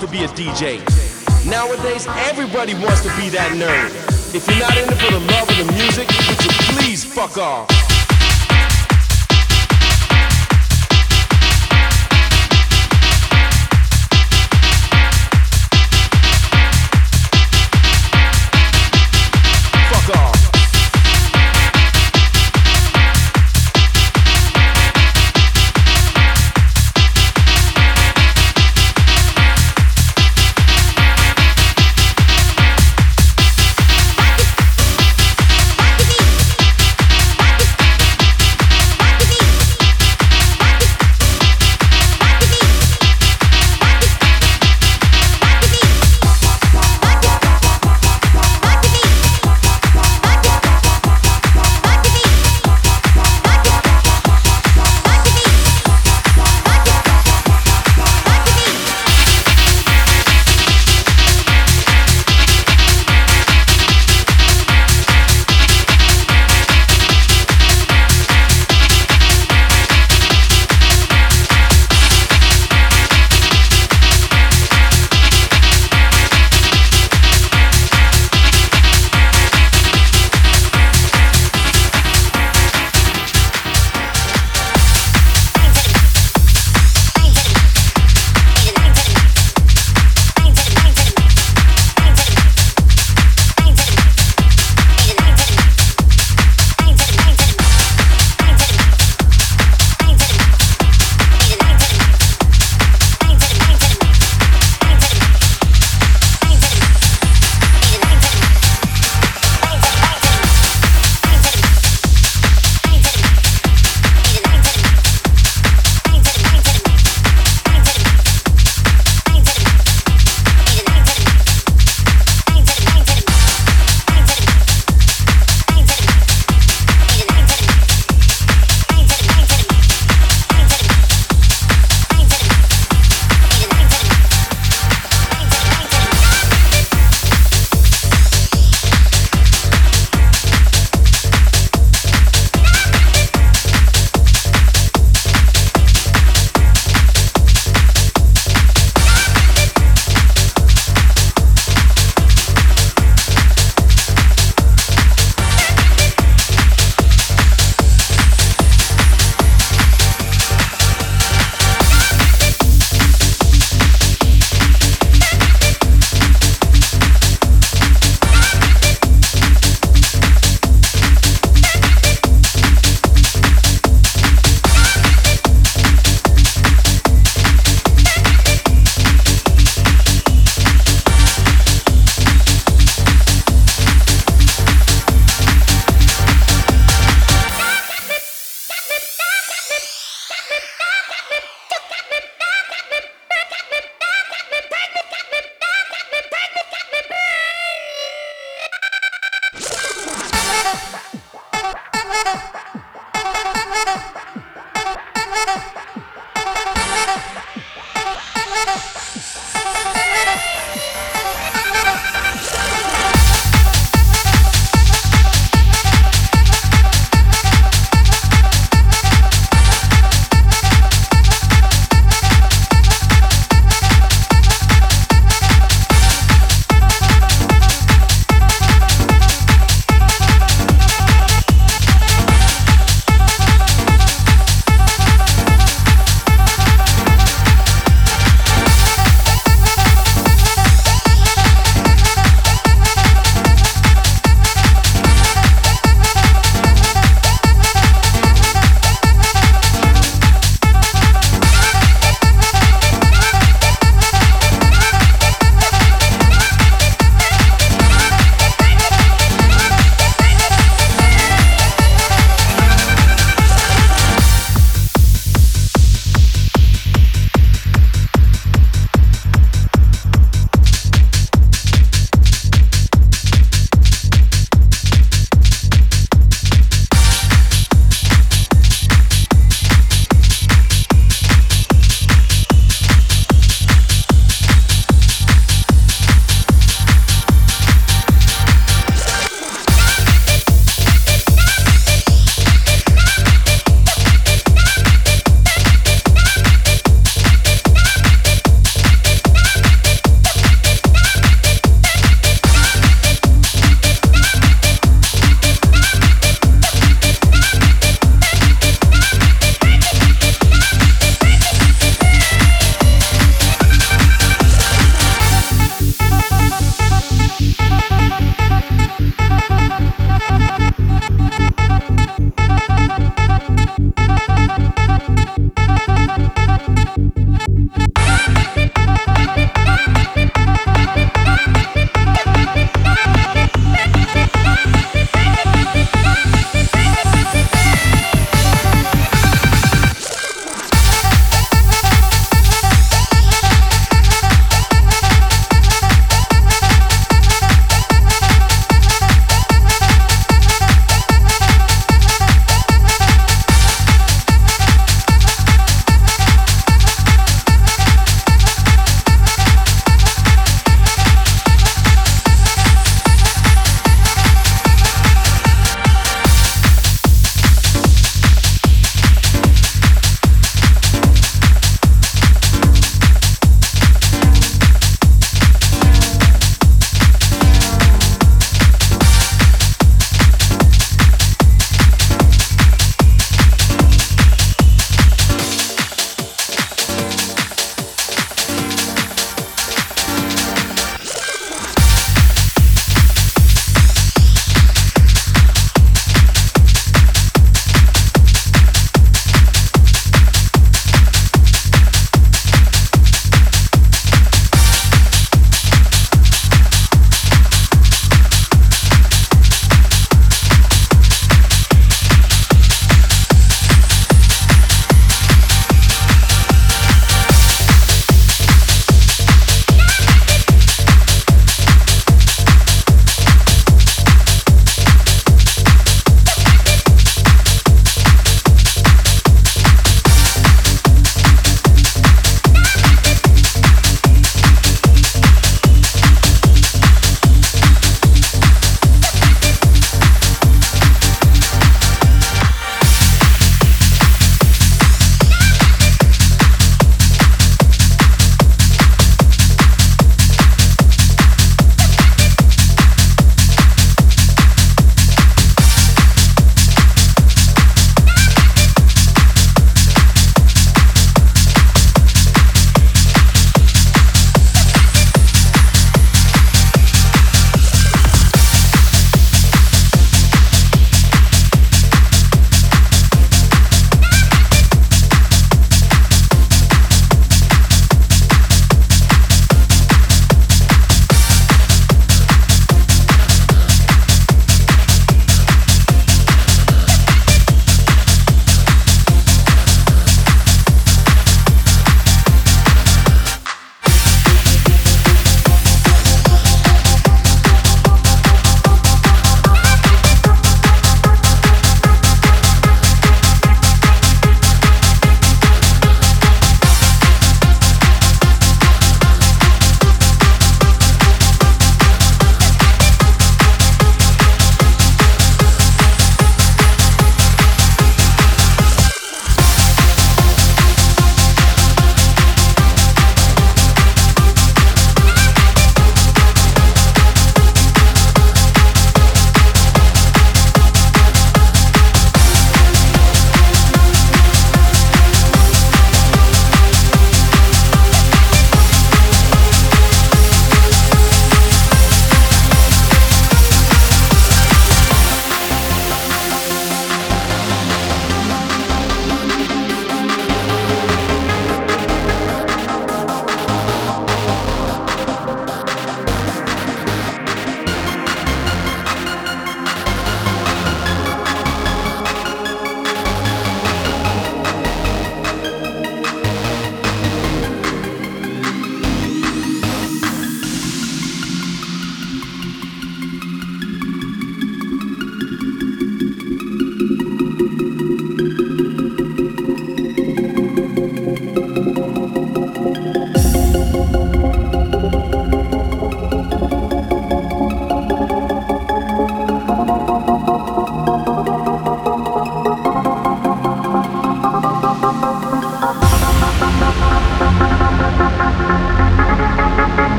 to be a DJ. Nowadays, everybody wants to be that nerd. If you're not in it for the love of the music, would you please fuck off?